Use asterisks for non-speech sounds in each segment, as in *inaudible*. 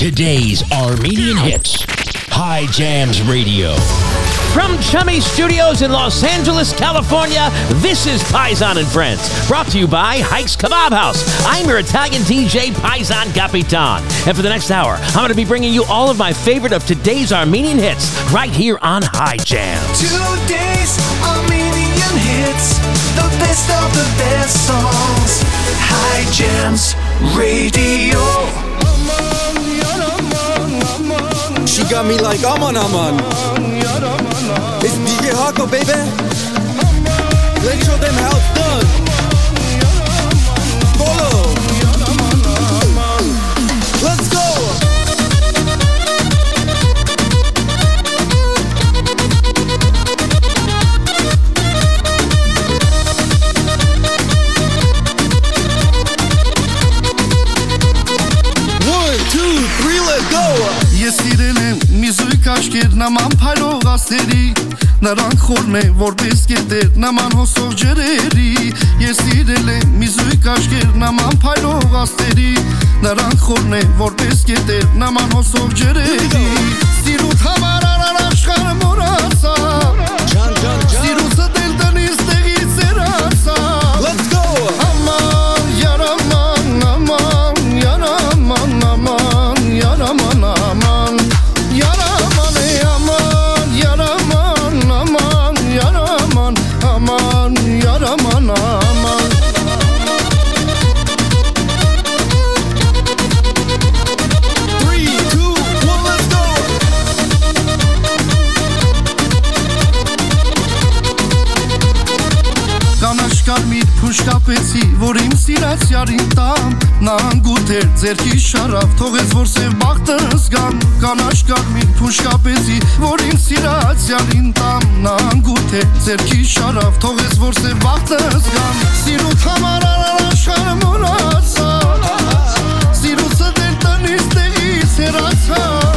Today's Armenian hits. Hye Jams Radio. From Chummy Studios in Los Angeles, California, this is Paisan and Friends, brought to you by Haig's Kabob House. I'm your Italian DJ, Paisan Capitan. And for the next hour, I'm going to be bringing you all of my favorite of today's Armenian hits right here on Hye Jams. Today's Armenian hits, the best of the best songs. Hye Jams Radio. She got me like aman aman. It's DJ Hakop, baby. Let's show them how it's done. Աչքեր նման փայլող աստերի Նրանք խորն է որպես կետեր նման հոսող ջրերի Ես սիրել եմ մի զույգ աչքեր նման փայլող աստերի Նրանք խորն է որպես կետեր նման հոսող ջրերի Սիրուտ համար արար աշխարը մորացա Ջան, ջան, յարին տամ Նա անգութ էր ձերքի շարավ, թողեց որ սև բախտը զգամ Կանաչ կարմիր փուշկապեցի, որ իմ սիրած յարին տամ Նա անգութ էր ձերքի շարավ, թողեց որ սև բախտը զգամ Սիրուտ համար արար աշխարը մորացա Սիրուցը դեր տնից տեղից հեռացա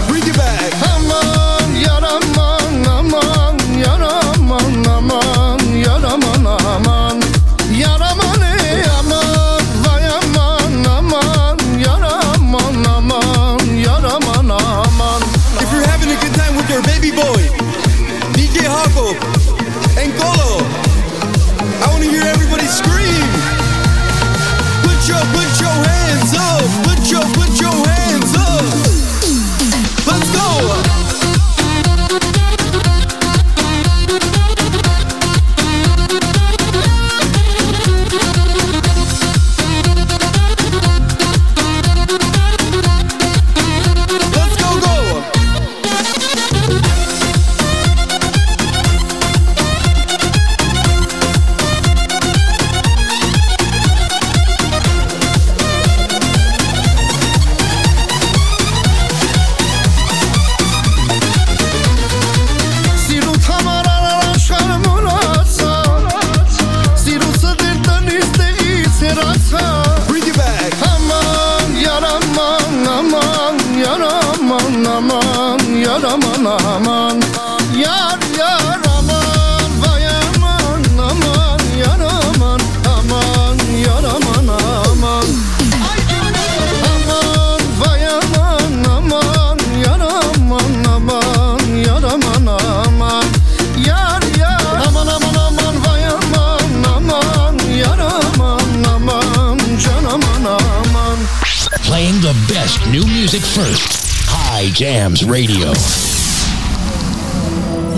New music first. Hye Jams Radio.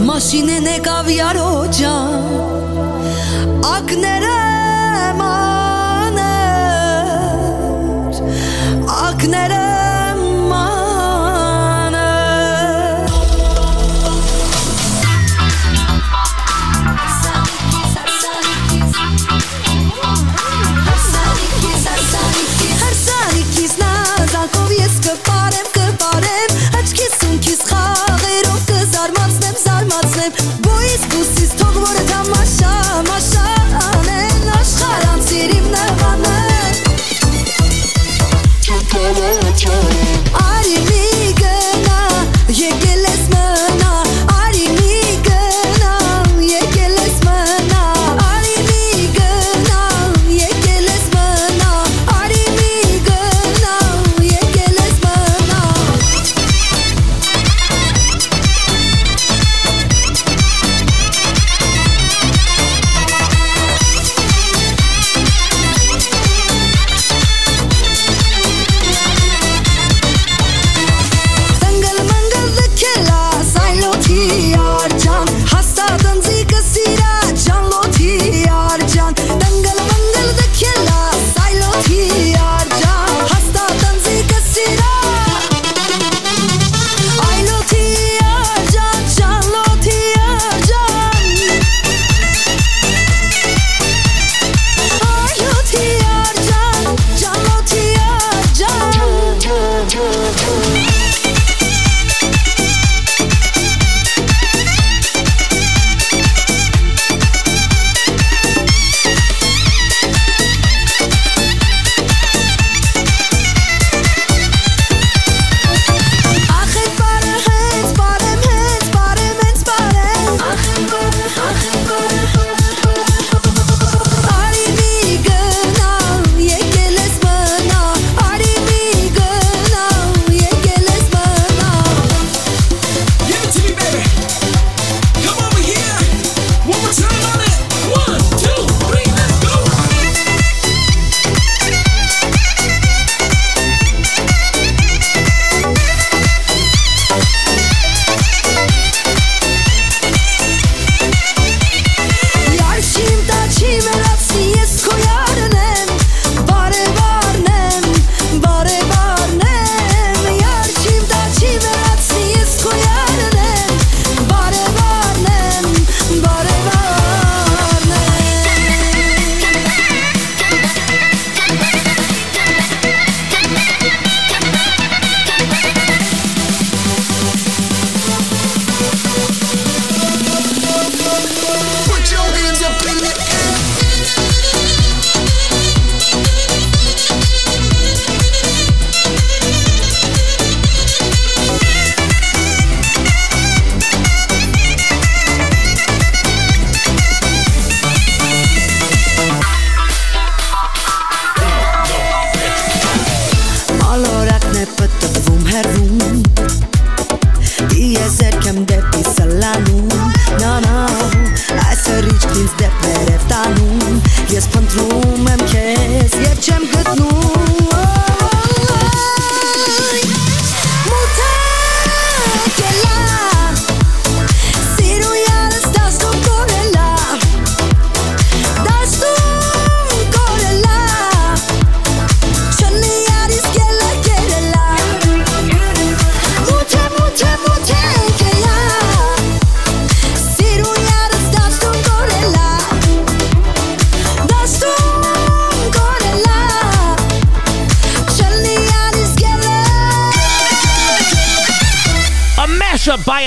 Maşinene kavyar hocam Ak nerem aner Ak nerem Եվ սունքիս խաղերով կզարմացնեմ, զարմացնեմ Բոյիս կուսիս թող որը թամաշա, մաշա անեն աշխար անցիր իմ նվանը Արի մի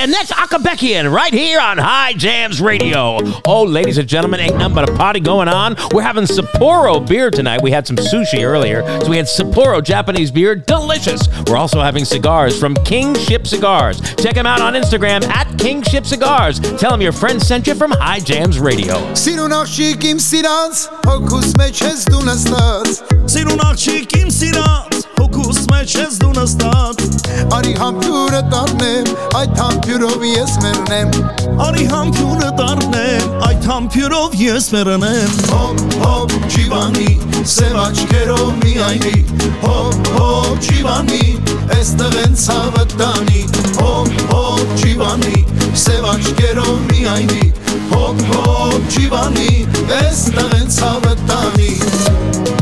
and that's Aghabekyan right here on Hye Jams Radio. Oh, ladies and gentlemen, ain't nothing but a party going on. We're having Sapporo beer tonight. We had some sushi earlier, so we had Sapporo Japanese beer, delicious. We're also having cigars from Kingship Cigars. Check them out on Instagram at Kingship Cigars. Tell them your friend sent you from Hye Jams Radio. Սիրունախշիկ իմ սիրանց, հոգուս մեջ ես դու նստած Արի համբյուրը տարնեմ, այդ համբյուրով ես մեռնեմ Արի համբյուրը տարնեմ, այդ համբյուրով ես մեռնեմ Հոպ հոպ ջիվանի, սև աչքերով միայնի Հոպ հոպ ջիվանի, էստեղ են ցավը տանի Հոպ հոպ ջիվանի, սև աչքերով միայնի Հոպ հոպ ջիվանի, էստեղ են ցավը տանի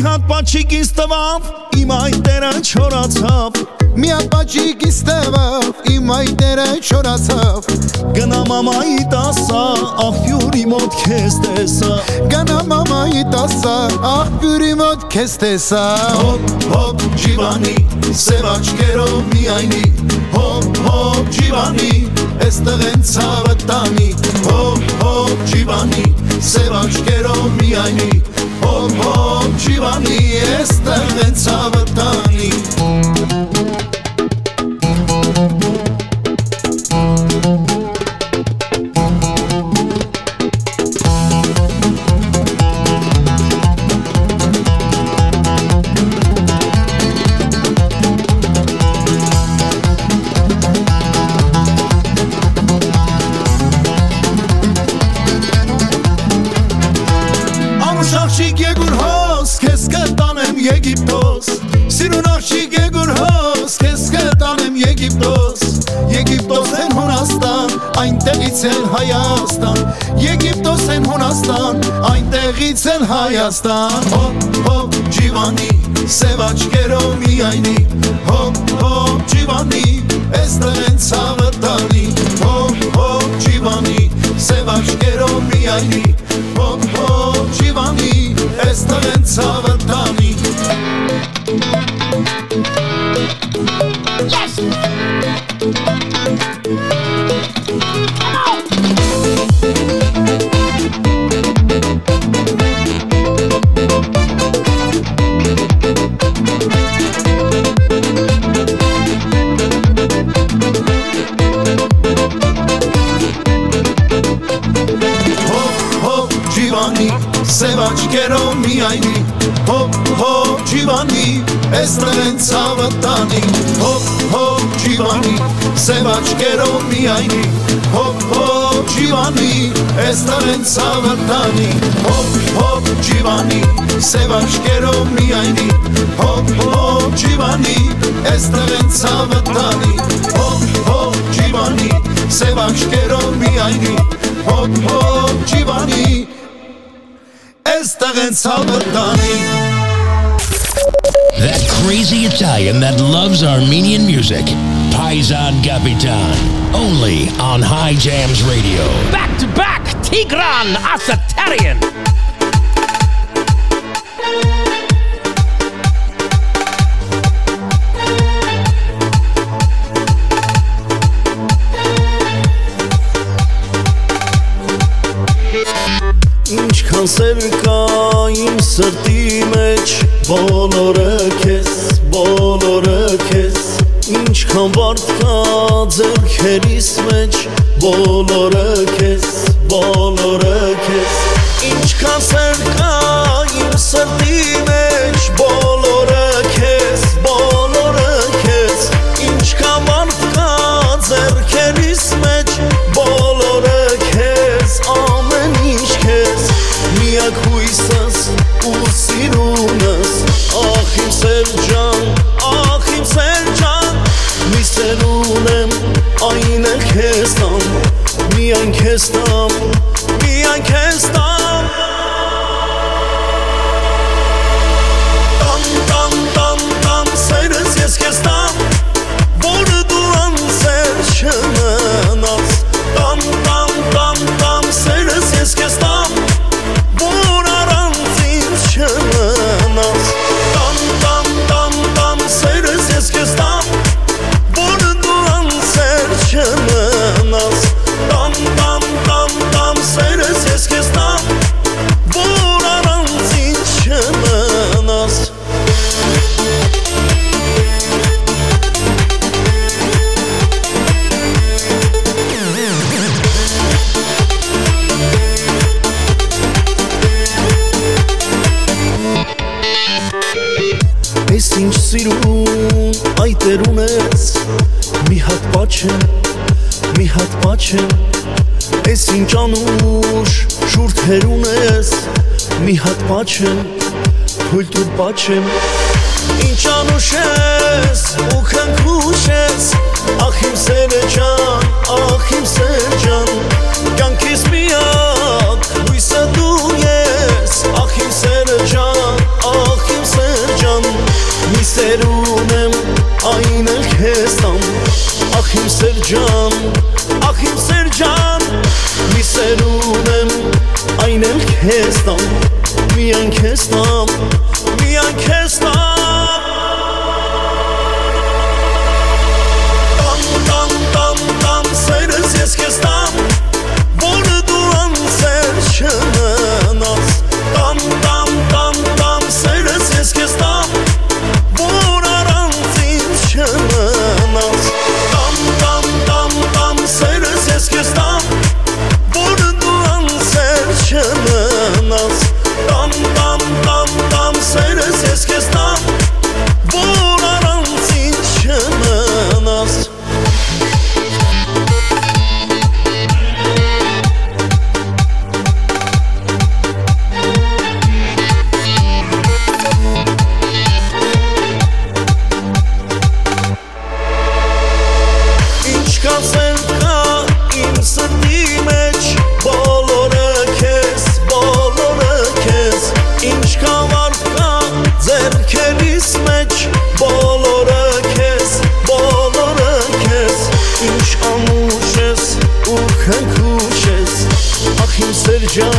մի հատ պաչիկ ինձ տվավ, իմ այդ տերը չորացավ Մի հատ պաչիկ ինձ տվավ, իմ այդ տերը չորացավ Գնա մամայի տասա, աղբյուրի մոտ քեզ տեսա Գնա մամայի տասա, աղբյուրի մոտ քեզ տեսա Հոպ, հոպ, ջիվանի, սև աչկերով միայնի Հոպ, հոպ, ջիվանի, էստեղ են ցավը տանի Հոպ, հոպ, ջիվանի, սև աչկերով միայնի hom hom, čiva nije je スター crazy Italian that loves Armenian music. Paisan Capitan, only on Hye Jams Radio. Back to back, Tigran Asatryan. Ինչքան սեր կա իմ սրտի մեջ բոլորը Համվարդա ձերքերիս մեջ բոլորը քեզ, բոլորը քեզ Ինչքան սեր կա իմ սրտի մեջ քեզ տամ միայն քեզ ինչ սիրուն այդ էր ունես Մի հատ պաչեմ, մի հատ պաչեմ Ես ինչ անուշ շուրթեր ունես Մի հատ պաչեմ, հույլ տուր պաչեմ Ինչ անուշ ես ու քնքուշ ես Ախ իմ սերը ջան, ախ իմ սեր ջան Կյանքիս միակ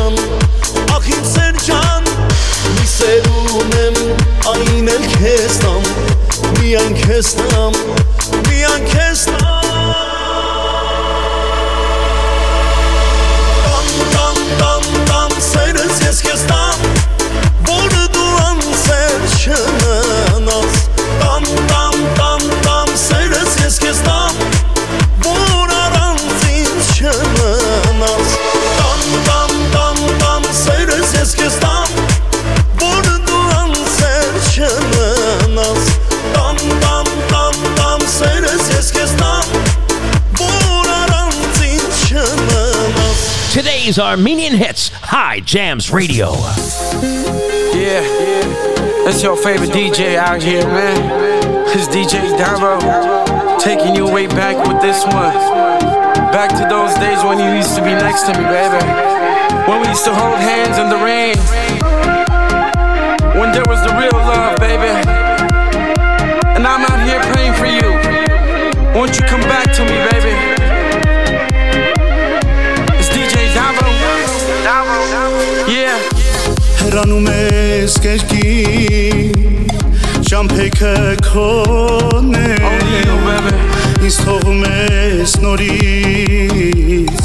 ջան, ախ իմ սեր ջան Մի սեր ունեմ այն էլ քեզ տամ Միայն քեզ տամ, միայն քեզ տամ Տամ, Today's Armenian hits, Hye Jams Radio. Yeah, it's your favorite DJ out here, man. It's DJ Davo taking you way back with this one. Back to those days when you used to be next to me, baby. When we used to hold hands in the rain. Հեռանում ես կերկի Շամփեքը քոն է. Ինձ թողում ես նորից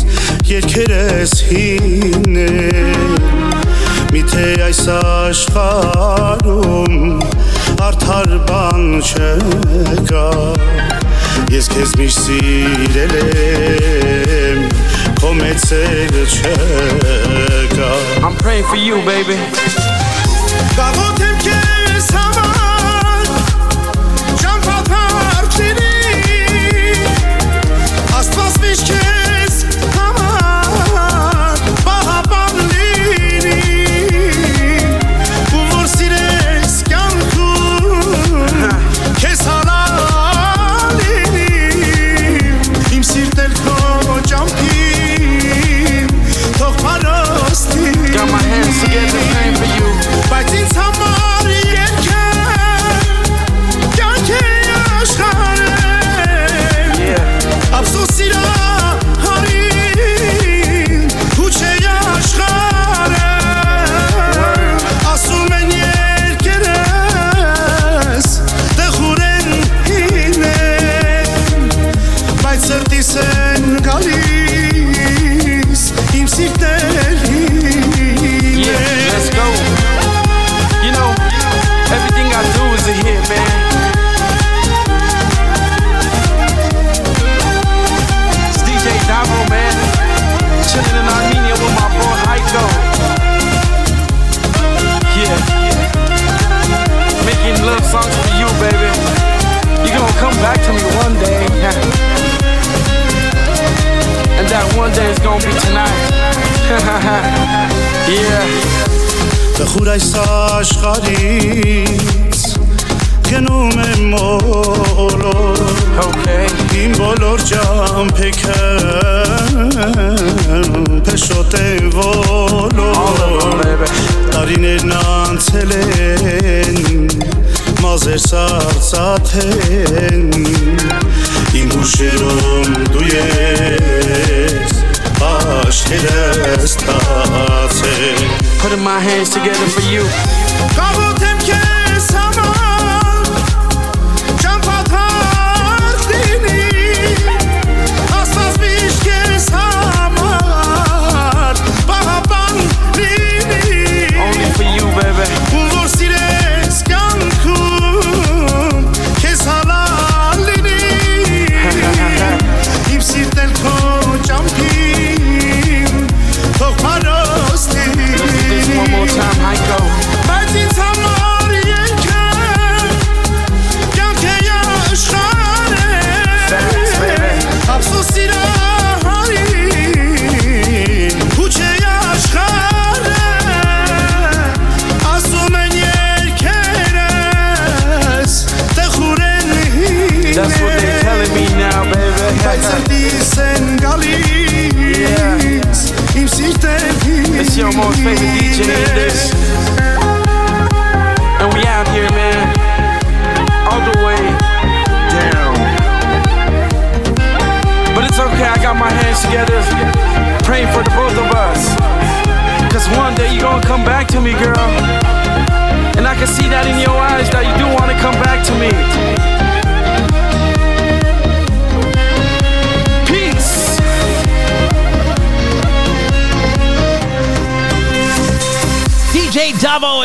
Երկերես հին է Միթե այս աշխարում Արդար բան չկա Ես քեզ միշտ սիրել եմ come. I'm praying for you, baby.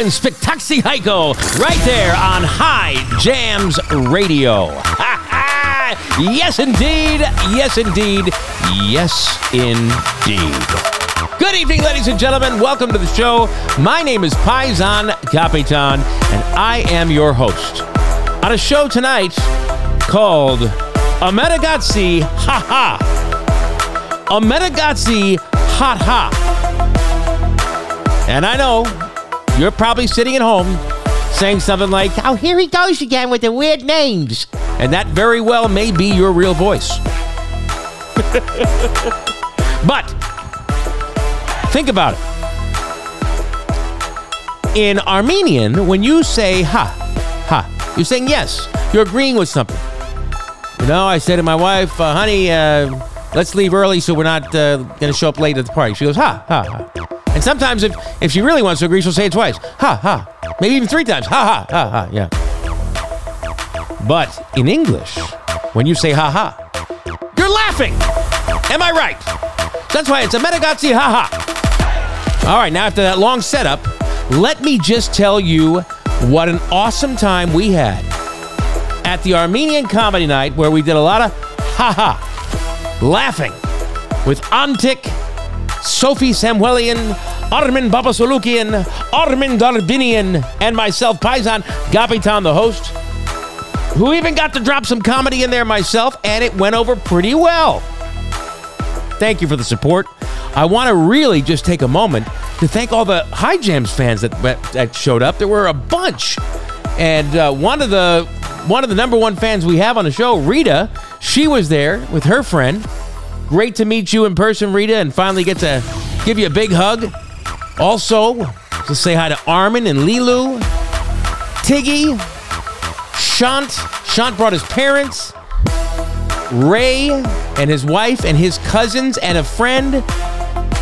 And Spitakci Hayko right there on Hye Jams Radio. *laughs* yes, indeed. Yes, indeed. Yes, indeed. Good evening, ladies and gentlemen. Welcome to the show. My name is Paisan Capitan, and I am your host on a show tonight called Amerakatsi Ha Ha. Amerakatsi Ha Ha. And I know you're probably sitting at home saying something like, Oh, here he goes again with the weird names. And that very well may be your real voice. *laughs* but think about it. In Armenian, when you say ha, ha, you're saying yes. You're agreeing with something. You know, I said to my wife, uh, honey, uh, let's leave early so we're not uh, going to show up late at the party. She goes, ha, ha, ha. And sometimes if, if she really wants to agree, she'll say it twice. Ha, ha. Maybe even three times. Ha, ha, ha, ha. Yeah. But in English, when you say ha, ha, you're laughing. Am I right? That's why it's Amerakatsi ha, ha. All right, now after that long setup, let me just tell you what an awesome time we had at the Armenian Comedy Night where we did a lot of ha ha, laughing with Antic, Sophie Samuelian, Armin Babasolukian, Armin Darbinian, and myself, Paisan Capitan, the host, who even got to drop some comedy in there myself, and it went over pretty well. Thank you for the support. I want to really just take a moment to thank all the Hye Jams fans that, that showed up. There were a bunch. And uh, one of the one of the number one fans we have on the show, Rita, she was there with her friend. Great to meet you in person, Rita, and finally get to give you a big hug. Also, to say hi to Armin and Lilu, Tiggy, Shant. Shant brought his parents, Ray and his wife and his cousins and a friend.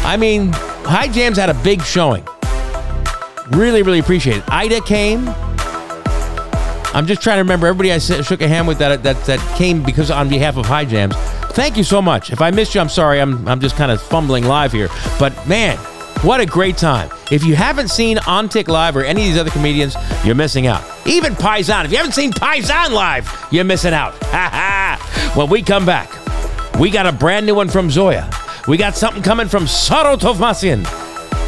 I mean, Hye Jams had a big showing. Really, really appreciate it. Ida came. I'm just trying to remember everybody I shook a hand with that that that came because on behalf of Hye Jams. Thank you so much. If I missed you, I'm sorry. I'm I'm just kind of fumbling live here. But man, what a great time. If you haven't seen Antic Live or any of these other comedians, you're missing out. Even Paisan. If you haven't seen Paisan live, you're missing out. *laughs* Ha ha. When we come back, we got a brand new one from Zoya. We got something coming from Saro Tovmasyan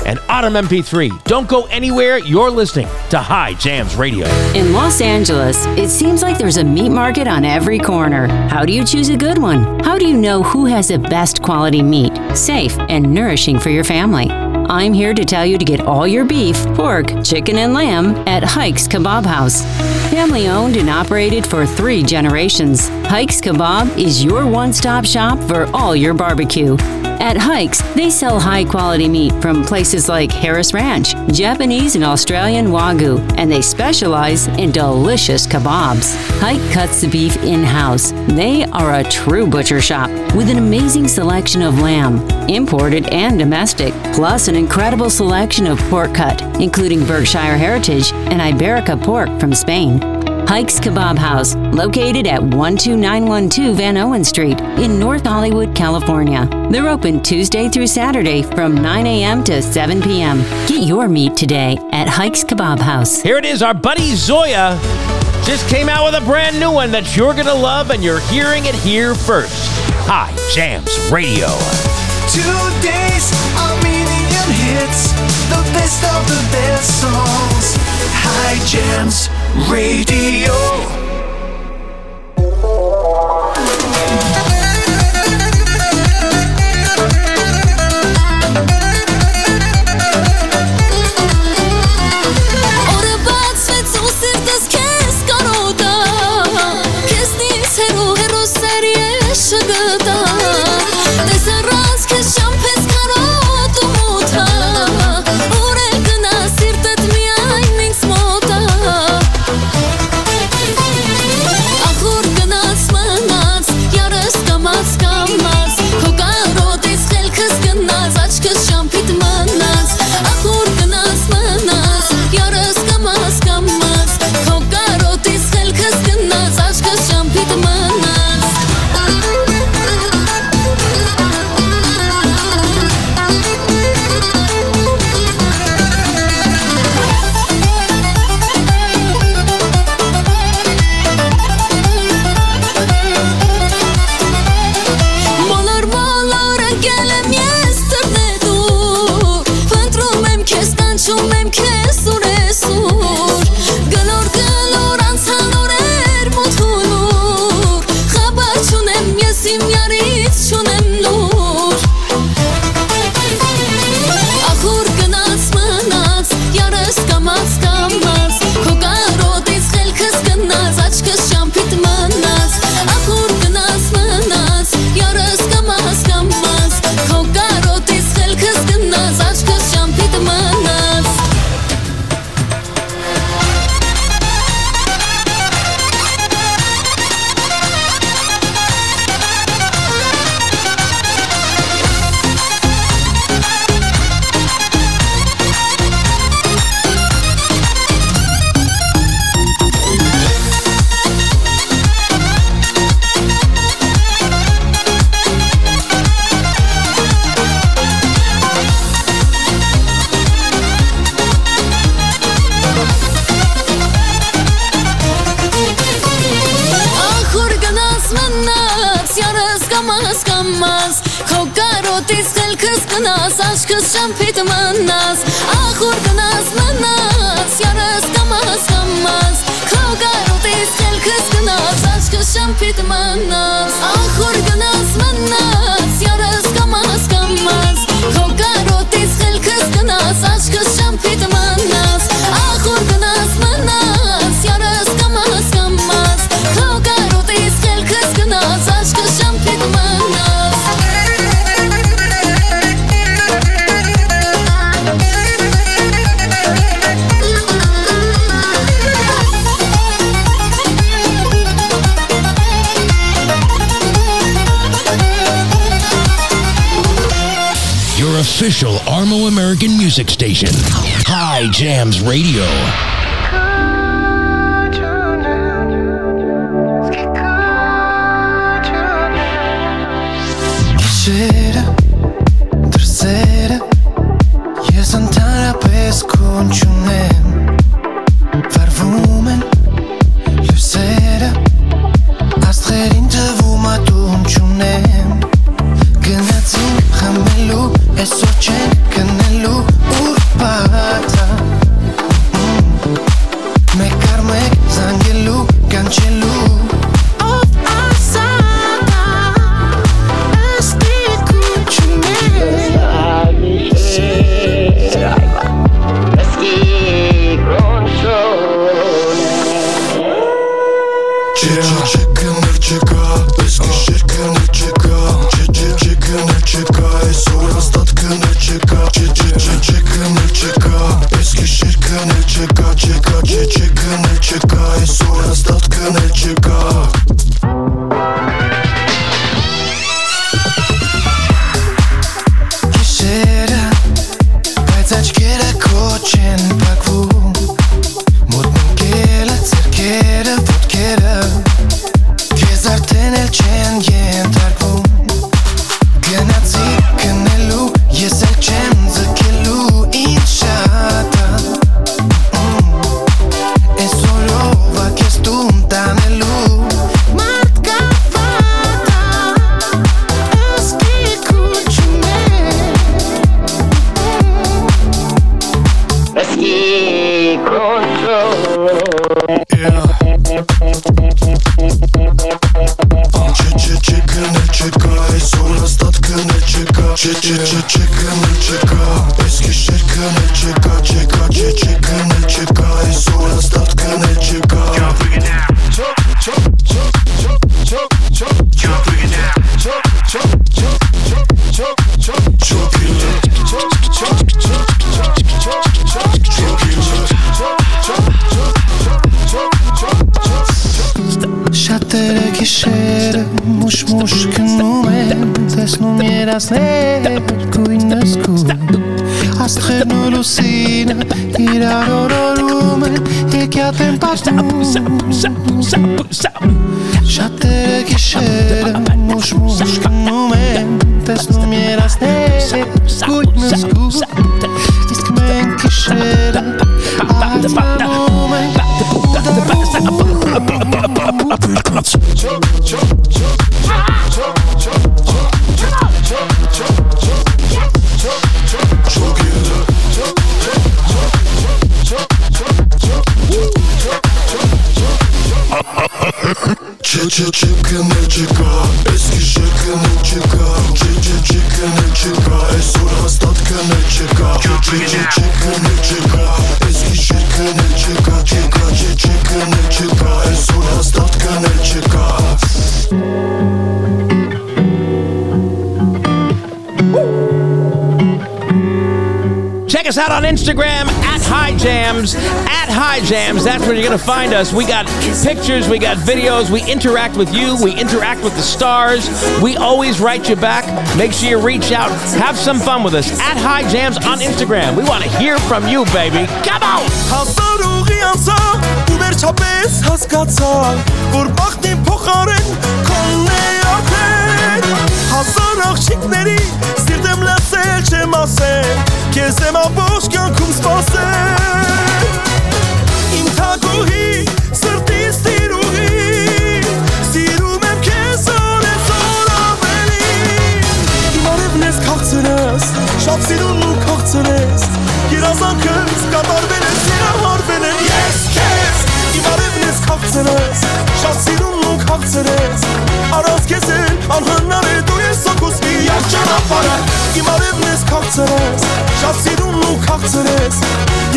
and Aram MP3. Don't go anywhere. You're listening to Hye Jams Radio. In Los Angeles, it seems like there's a meat market on every corner. How do you choose a good one? How do you know who has the best quality meat, safe and nourishing for your family? I'm here to tell you to get all your beef, pork, chicken, and lamb at Haig's Kabob House. Family owned and operated for three generations, Hikes Kebab is your one stop shop for all your barbecue. At Haig's, they sell high quality meat from places like Harris Ranch, Japanese and Australian Wagyu, and they specialize in delicious kebabs. Haig cuts the beef in house. They are a true butcher shop with an amazing selection of lamb, imported and domestic, plus an incredible selection of pork cut, including Berkshire Heritage and Iberica pork from Spain. Haig's Kabob House, located at 12912 Van Owen Street in North Hollywood, California. They're open Tuesday through Saturday from 9 a.m. to 7 p.m. Get your meat today at Haig's Kabob House. Here it is, our buddy Zoya just came out with a brand new one that you're going to love, and you're hearing it here first. Hye, Jams Radio. Today's Armenian hits, the best of the best songs. Hye Jams Radio. official Armo American music station, Hye Jams Radio. Yeah. Check us out on Instagram Hye Jams at Hye Jams. That's where you're going to find us. We got pictures, we got videos, we interact with you, we interact with the stars. We always write you back. Make sure you reach out, have some fun with us at Hye Jams on Instagram. We want to hear from you, baby. Come on! Քեզ եմ ամբողջ կյանքում սպասել Իմ թագուհի, սրտիս տիրուղի Սիրում եմ քեզ օրես օր ավելի Իմ արևն ես քաղցրես, շատ սիրուն ու քաղցրես Երազանքս կատարվել են, սիրահարվել են ես հաղցրես Շատ սիրուն ունք հաղցրես Արած կեզ էլ անհնար է դու ես սոքուս մի յակ ճանապարը Իմ արևն ես կաղցրես Շատ սիրուն ունք հաղցրես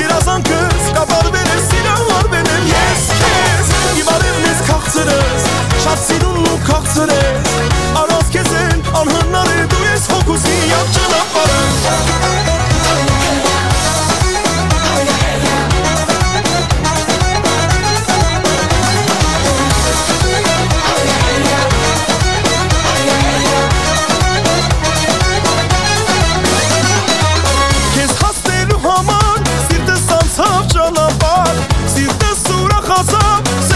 Երազանքս կապարվել ես իրան արվել եմ ես կեզ Իմ արևն ես կաղցրես Շատ սիրուն ունք հաղցրես Արած կեզ էլ անհնար է դու ես հոգուս մի յակ ճանապարը razão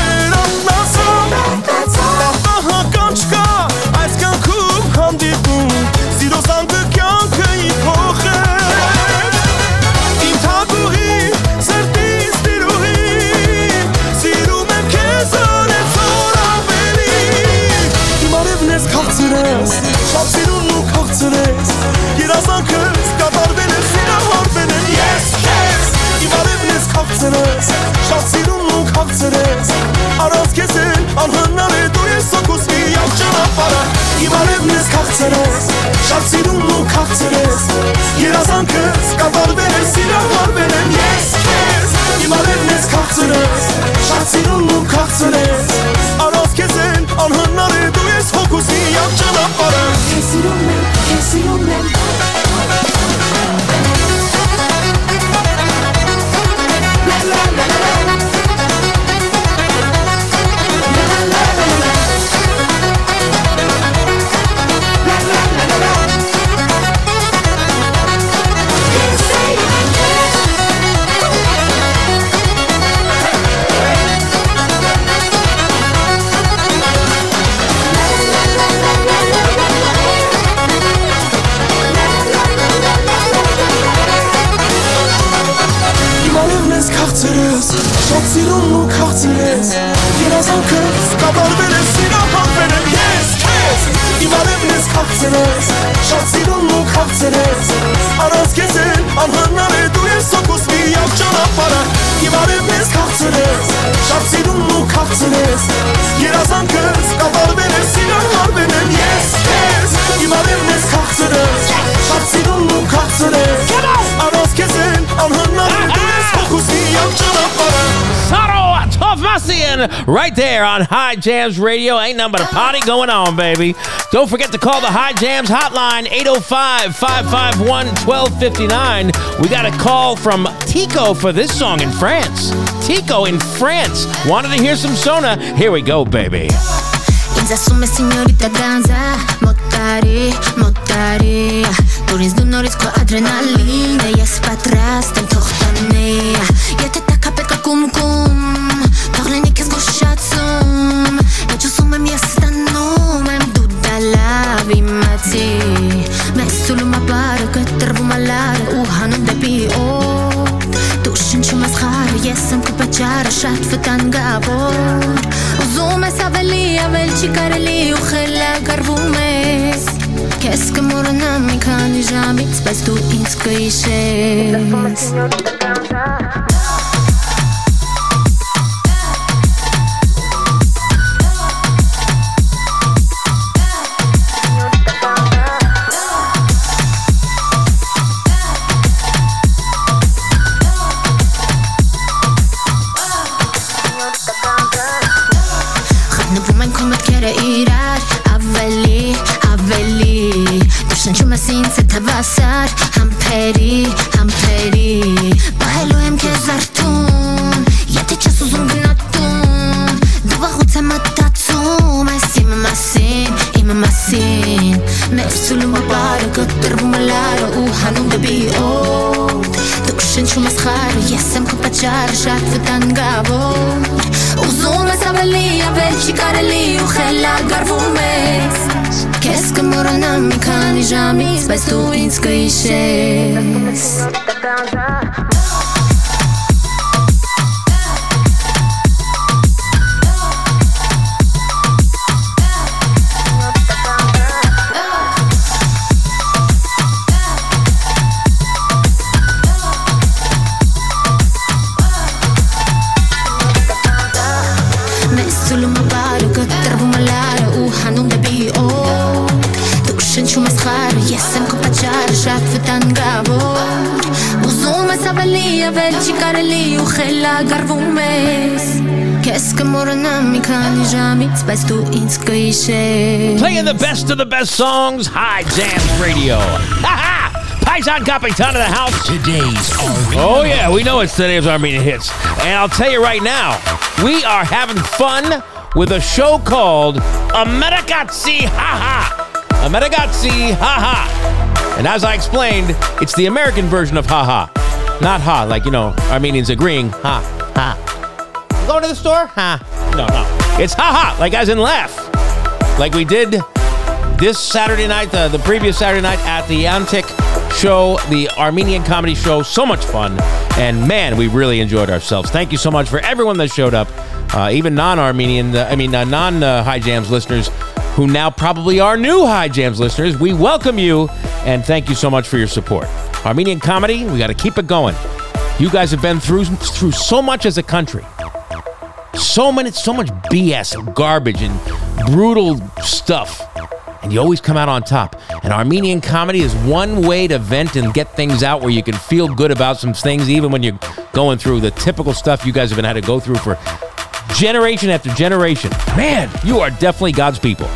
there on Hye Jams Radio. Ain't nothing but a party going on, baby. Don't forget to call the Hye Jams hotline, 805 551 1259. We got a call from Tico for this song in France. Tico in France wanted to hear some Sona. Here we go, baby. Signorita danza Ուզում եմ ես ստանում եմ Դու դա լավ իմացի Մեզ ցուլում ապարը կտրվում ալարը Ու հանում դեպի օդ Դու շնչում ես խարը Ես եմ քո պատճառը շատ վտանգավոր Ուզում ես ավելի, ավել չի կարելի ու խելագարվում ես Քեզ կմոռանամ մի քանի ժամից, բայց դու ինձ կհիշես mes Playing the best of the best songs, Hye Jams Radio. Ha ha! Paisan Capitan of the house. Today's Armenian Oh yeah, we know it's today's Armenian hits. And I'll tell you right now, we are having fun with a show called Amerakatsi Ha Ha. Amerakatsi Ha Ha. And as I explained, it's the American version of Ha Ha. Not Ha, like, you know, Armenians agreeing. Ha, ha. Going to the store? Ha. No, no. It's Ha Ha, like as in laugh. Like we did this Saturday night, the, the previous Saturday night at the Antic show, the Armenian comedy show. So much fun. And man, we really enjoyed ourselves. Thank you so much for everyone that showed up, uh, even non Armenian, uh, I mean, uh, non uh, Hye Jams listeners who now probably are new Hye Jams listeners. We welcome you and thank you so much for your support. Armenian comedy, we got to keep it going. You guys have been through through so much as a country so many so much BS and garbage and brutal stuff. And you always come out on top. And Armenian comedy is one way to vent and get things out where you can feel good about some things, even when you're going through the typical stuff you guys have been had to go through for generation after generation. Man, you are definitely God's people.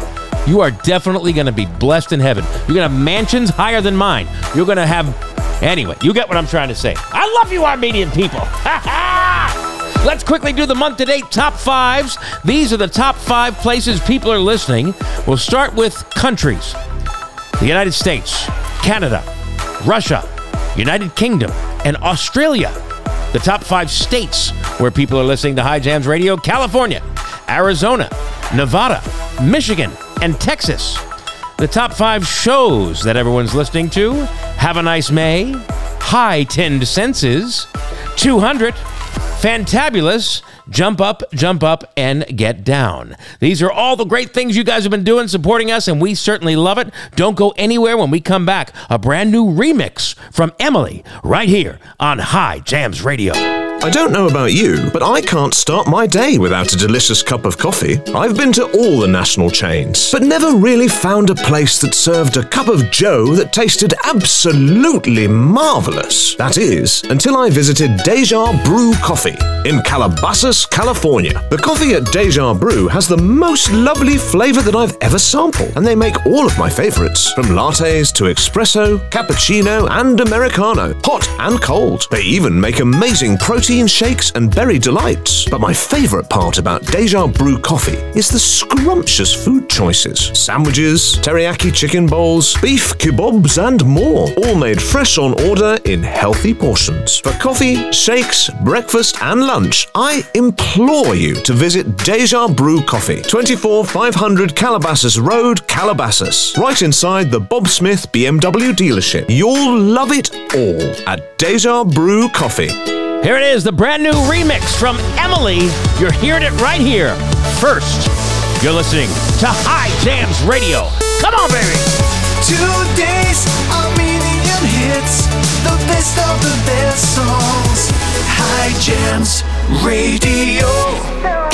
You are definitely going to be blessed in heaven. You're going to have mansions higher than mine. You're going to have. Anyway, you get what I'm trying to say. I love you, Armenian people. *laughs* Let's quickly do the month to date top fives. These are the top five places people are listening. We'll start with countries the United States, Canada, Russia, United Kingdom, and Australia. The top five states where people are listening to Hye Jams Radio California, Arizona, Nevada, Michigan, and Texas. The top five shows that everyone's listening to Have a Nice May, High Tinned Senses, 200, Fantabulous, Jump Up, Jump Up, and Get Down. These are all the great things you guys have been doing, supporting us, and we certainly love it. Don't go anywhere when we come back. A brand new remix from Emili right here on Hye Jams Radio. I don't know about you, but I can't start my day without a delicious cup of coffee. I've been to all the national chains, but never really found a place that served a cup of Joe that tasted absolutely marvelous. That is, until I visited Deja Brew Coffee in Calabasas, California. The coffee at Deja Brew has the most lovely flavor that I've ever sampled, and they make all of my favorites, from lattes to espresso, cappuccino, and americano, hot and cold. They even make amazing protein shakes and berry delights. But my favorite part about Deja Brew coffee is the scrumptious food choices sandwiches, teriyaki chicken bowls, beef kebabs, and more, all made fresh on order in healthy portions. For coffee, shakes, breakfast, and lunch, I implore you to visit Deja Brew Coffee, 24 500 Calabasas Road, Calabasas, right inside the Bob Smith BMW dealership. You'll love it all at Deja Brew Coffee. Here it is, the brand new remix from Emili. You're hearing it right here. First, you're listening to Hye Jams Radio. Come on, baby. Today's Armenian hits, the best of the best songs. Hye Jams Radio.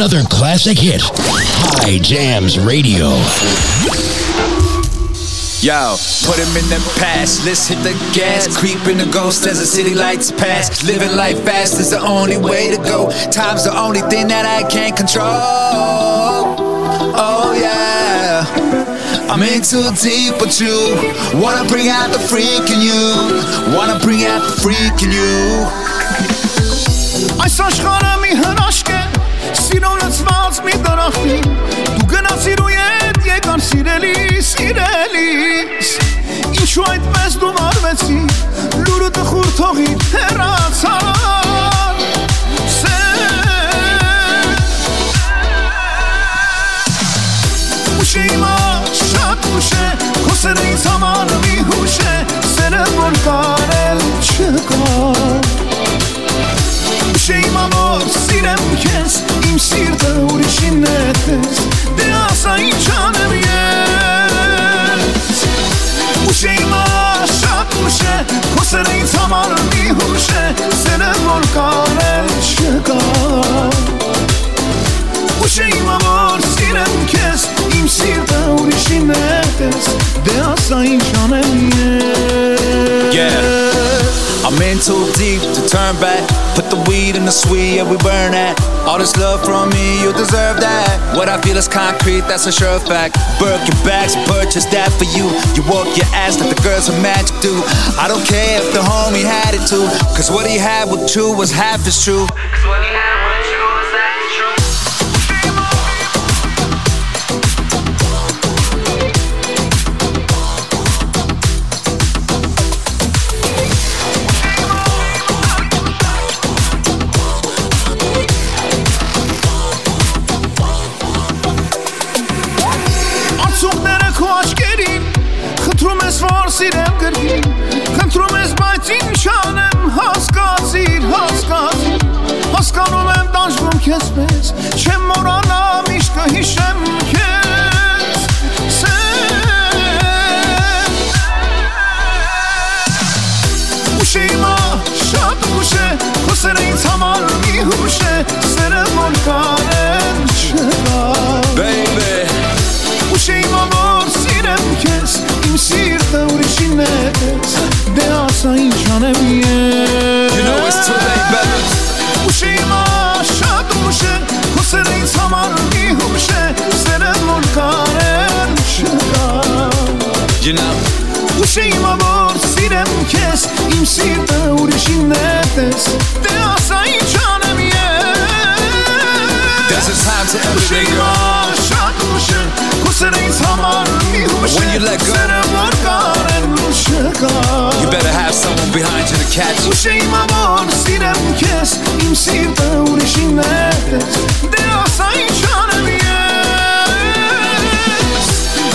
another classic hit. Hye Jams Radio. Yo, put him in the past. Let's hit the gas. Creeping the ghost as the city lights pass. Living life fast is the only way to go. Time's the only thing that I can't control. Oh, yeah. I'm in too deep with you. Wanna bring out the freak in you. Wanna bring out the freak in you. I saw Shkana mi Լծված մի դրախտի Դու գնացիր ու ետ եկան սիրելի, սիրելիս Ինչու այդպես դու մարվեցի Լուրը տխուր թողի հեռացան Ուշ է իմա շատ ուշ է Քո սերը ինձ համար մի հուշ է Սերը որ կարել չկա Şey še imamo sirem jaz in sir da určine tes De asa i čanem Bu şey še ima šakmuše Ko se ne mi huše Se ne mor kare čeka Bu şey še imamo sirem kes Im sir da určine tes De asa i too deep to turn back. Put the weed in the sweet, yeah, we burn that. All this love from me, you deserve that. What I feel is concrete, that's a sure fact. Burke your bags, purchase that for you. You walk your ass like the girls of magic do. I don't care if the homie had it too. Cause what he had with you was half as true. kesmez Czemu rana miśka i szemkę Ušima šat kuše, ko se şey şey. ne tamal mi huše, sere mol karen čela. Baby. Ušima şey mor sirem kes, im sir tevr içine es, de asa inşanem. You know it's too late, baby. aman nihuşe Seremur karem şura Cenab Uşeyim abor sirem kes Im sir eur şinnetes Te asay canem ye There's a time to everything نگوشه کسر ایز همار میهوشه. سر برگار نوشگار You better have someone behind you to catch. you گوشه ایم امار سیرم کس. ایم سیر دورش این نفس. در آسایی چانم یس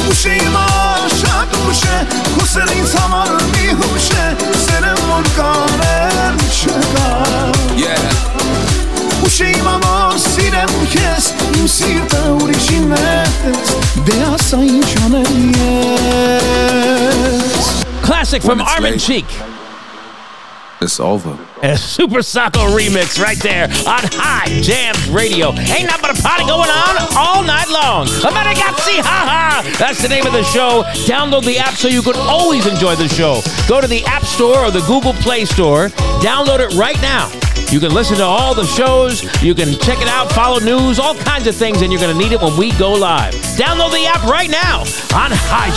گوشه ایم آشا دوشه کسر ایز همار میهوشه. سر برگار نوشگار Yeah. Classic from Armenchik. It's over. A Super Sako remix right there on Hye Jams Radio. Ain't nothing but a party going on all night long. Amerakatsi, haha! That's the name of the show. Download the app so you can always enjoy the show. Go to the App Store or the Google Play Store. Download it right now. You can listen to all the shows. You can check it out, follow news, all kinds of things, and you're going to need it when we go live. Download the app right now on Hye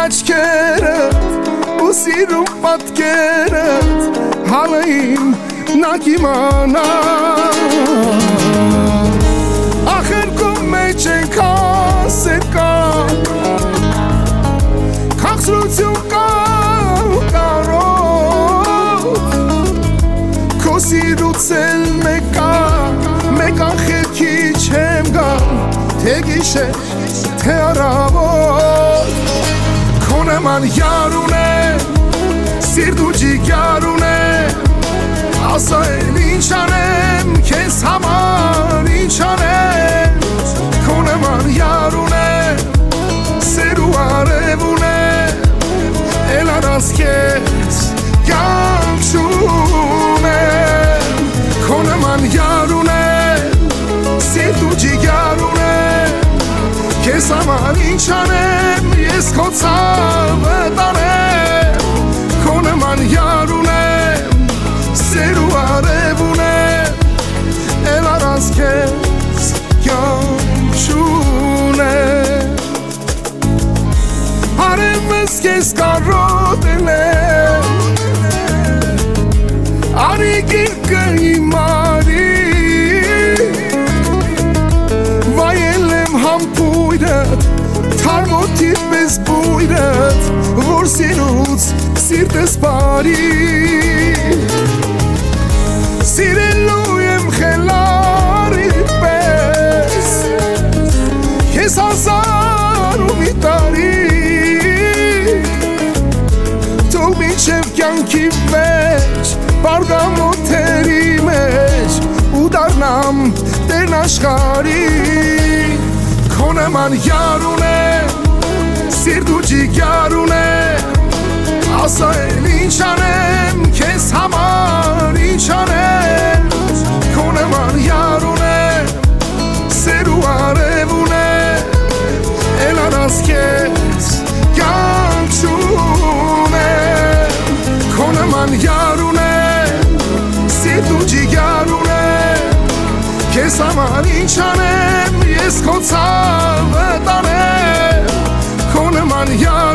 աչքերդ ու սիրում պատկերդ իմ նա կիմանա Ախր քո մեջ ենք հասեր կա Քաղցրություն կա ու կարոտ Քո սիրուց էլ մեկա Մեկ անխելքի չեմ գա Թե գիշեր, թե առավոտ նման յարուն է սիրտու ջիգարուն է ասա եմ ինչ անեմ քեզ համար ինչ անեմ քո նման յարուն է սերու արևուն է էլանաս քեզ կանչում եմ քո նման յարուն է սիրտու ջիգարուն է քեզ համար ինչ անեմ ես քո ցավը տանեմ Քո նման յար ունեմ Սեր ու արև ունեմ Էլ առանց քեզ կյանք չունեմ Արևս քեզ կարոտել սիրուց սիրտս բարի Սիրելու եմ խելարի պես Ես հազար ու մի տարի Թող մինչև կյանքի մեջ բարգամոթերի մեջ ու դառնամ տերն աշխարի քո նման յար ունեմ ինչ անեմ ես քո ցավը տանեմ քո նման յար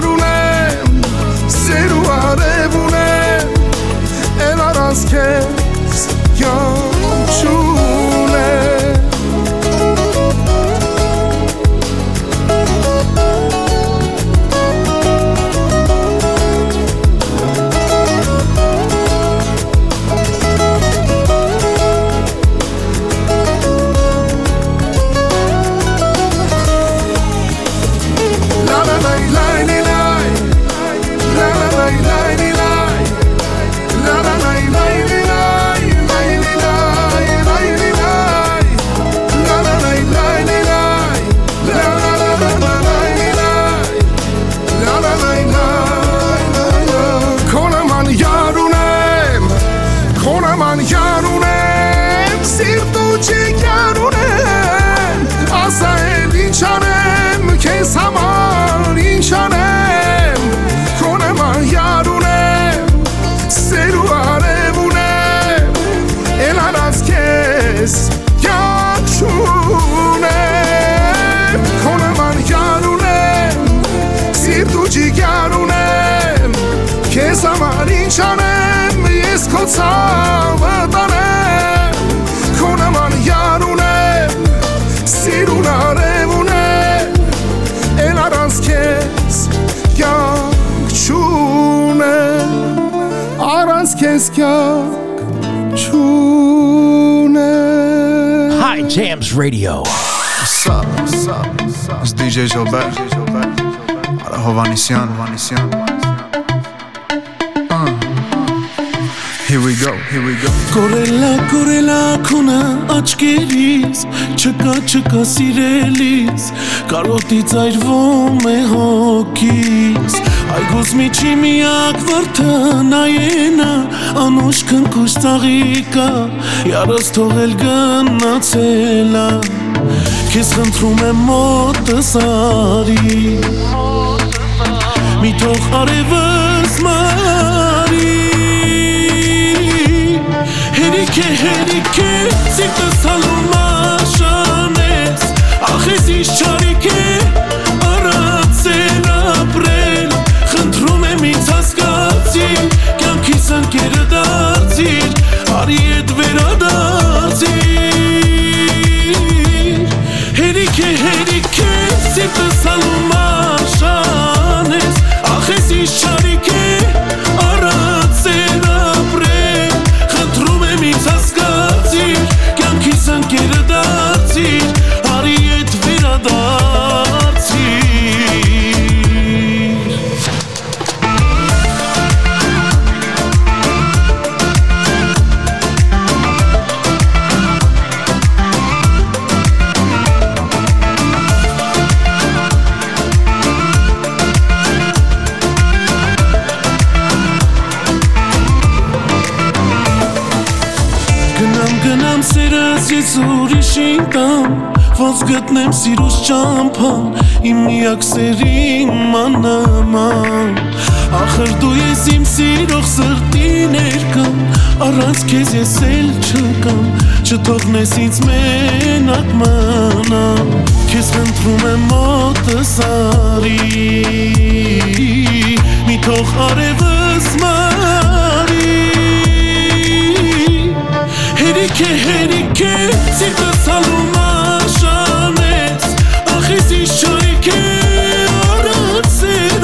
Hi, Jams Radio What's up? What's up? It's DJ Joe Back Ara Hovhannisyan Arahovanisyan Here we go, here we go. Կորելա, կորելա քունը աչքերից Չկա, չկա սիրելիս Կարոտից այրվում է հոգիս Այգուս միջի միակ վրդը նայենա Անուշ քնքուշ ծաղիկա Յարս թողել գնացելա Քեզ խնդրում եմ մոտս արի Մի թող արևս Հերիք է, հերիք է, սիրտս հալում աշանես Ախ ես իշ չարիք է, առացել ապրել Խնդրում եմ ինձ հասկացիր, կյանքիս ընկերը դարձիր Արի էդ վերադարձիր Հերիք է, հերիք է, սիրտս հալում աշանես Ախ ես իշ չարիք Ոնց գտնեմ սիրուս ճամփան Իմ միակ սերին մանաման Ախր դու ես իմ սիրող սրտի ներկան Առանց քեզ ես էլ չկամ Չթողնես ինձ մենակ մնամ Քեզ խնդրում եմ մոտս արի Մի թող արևս մարի Հերիք է, հերիք է, սիրտս հալում աշանեց Ախ ես իշ չարիք է, առացել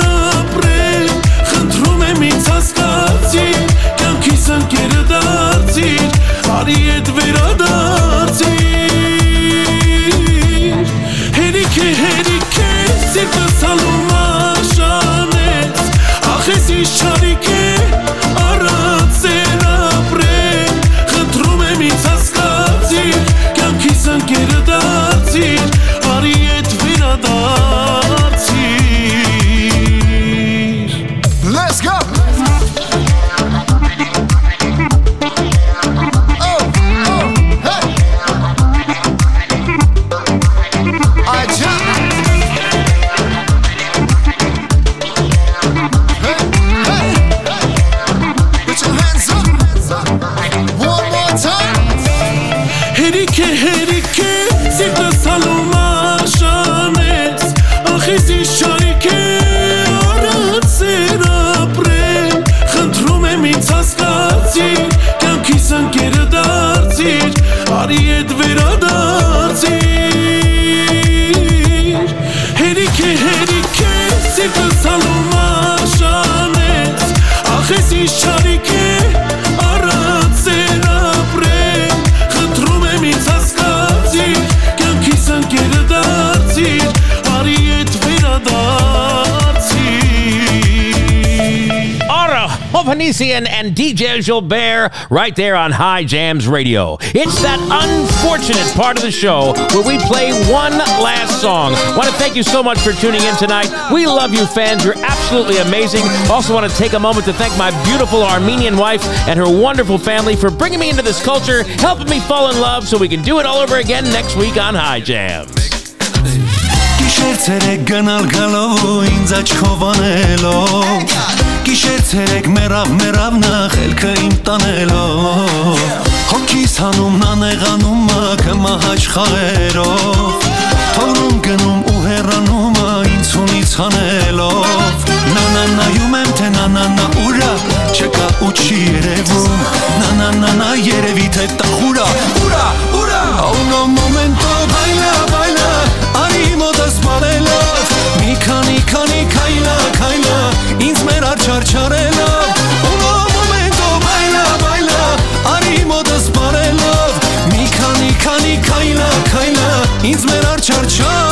Paisan and DJ Jilber right there on Hye Jams Radio. It's that unfortunate part of the show where we play one last song. Want to thank you so much for tuning in tonight. We love you, fans. You're absolutely amazing. Also, want to take a moment to thank my beautiful Armenian wife and her wonderful family for bringing me into this culture, helping me fall in love so we can do it all over again next week on Hye Jams. Գնալ գալով, ինձ աչքով անելով Գիշեր ցերեկ մեռավ մեռավ նա խելքը իմ տանելով Հոգիս հանում նա նեղանում մը կմահաճ խաղերով Թորում գնում ու հեռանում մը ինձ ունից հանելով Նա նա նայում եմ թե նա նա նա ուրա չկա ու չի երևում Նա նա նա նա երևի թե տխուրա ուրա ուրա Oh no moment Ինձ մեր աչարչարելով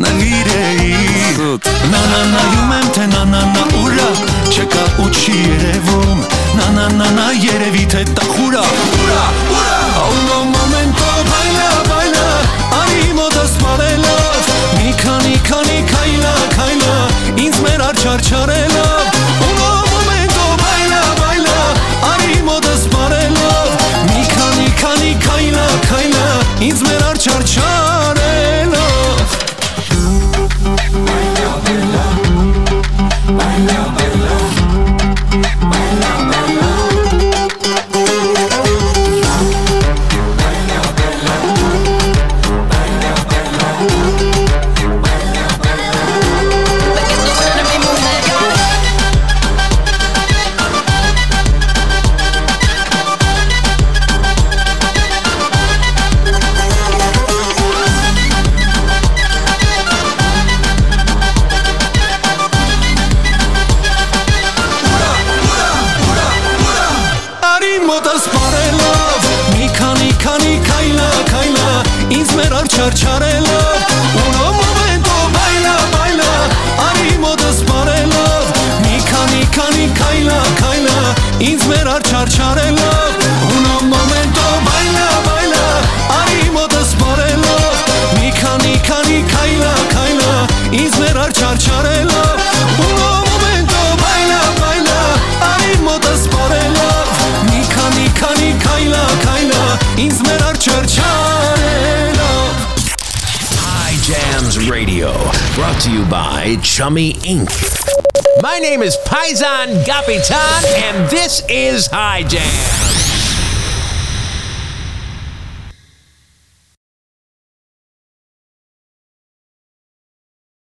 난 미래이 나나나 유 My